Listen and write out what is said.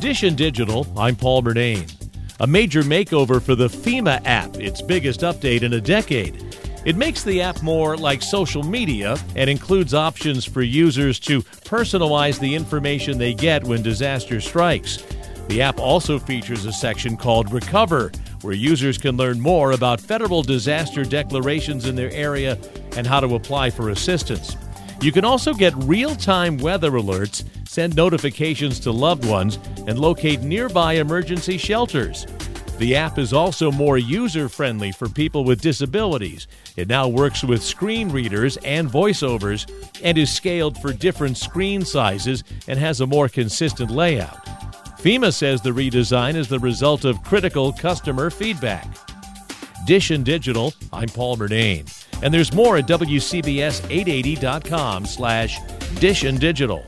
Dish Digital, I'm Paul Murnane. A major makeover for the FEMA app, its biggest update in a decade. It makes the app more like social media and includes options for users to personalize the information they get when disaster strikes. The app also features a section called Recover, where users can learn more about federal disaster declarations in their area and how to apply for assistance. You can also get real time weather alerts, send notifications to loved ones, and locate nearby emergency shelters. The app is also more user friendly for people with disabilities. It now works with screen readers and voiceovers and is scaled for different screen sizes and has a more consistent layout. FEMA says the redesign is the result of critical customer feedback. Dish and Digital, I'm Paul Murnane. And there's more at WCBS880.com slash Dish and Digital.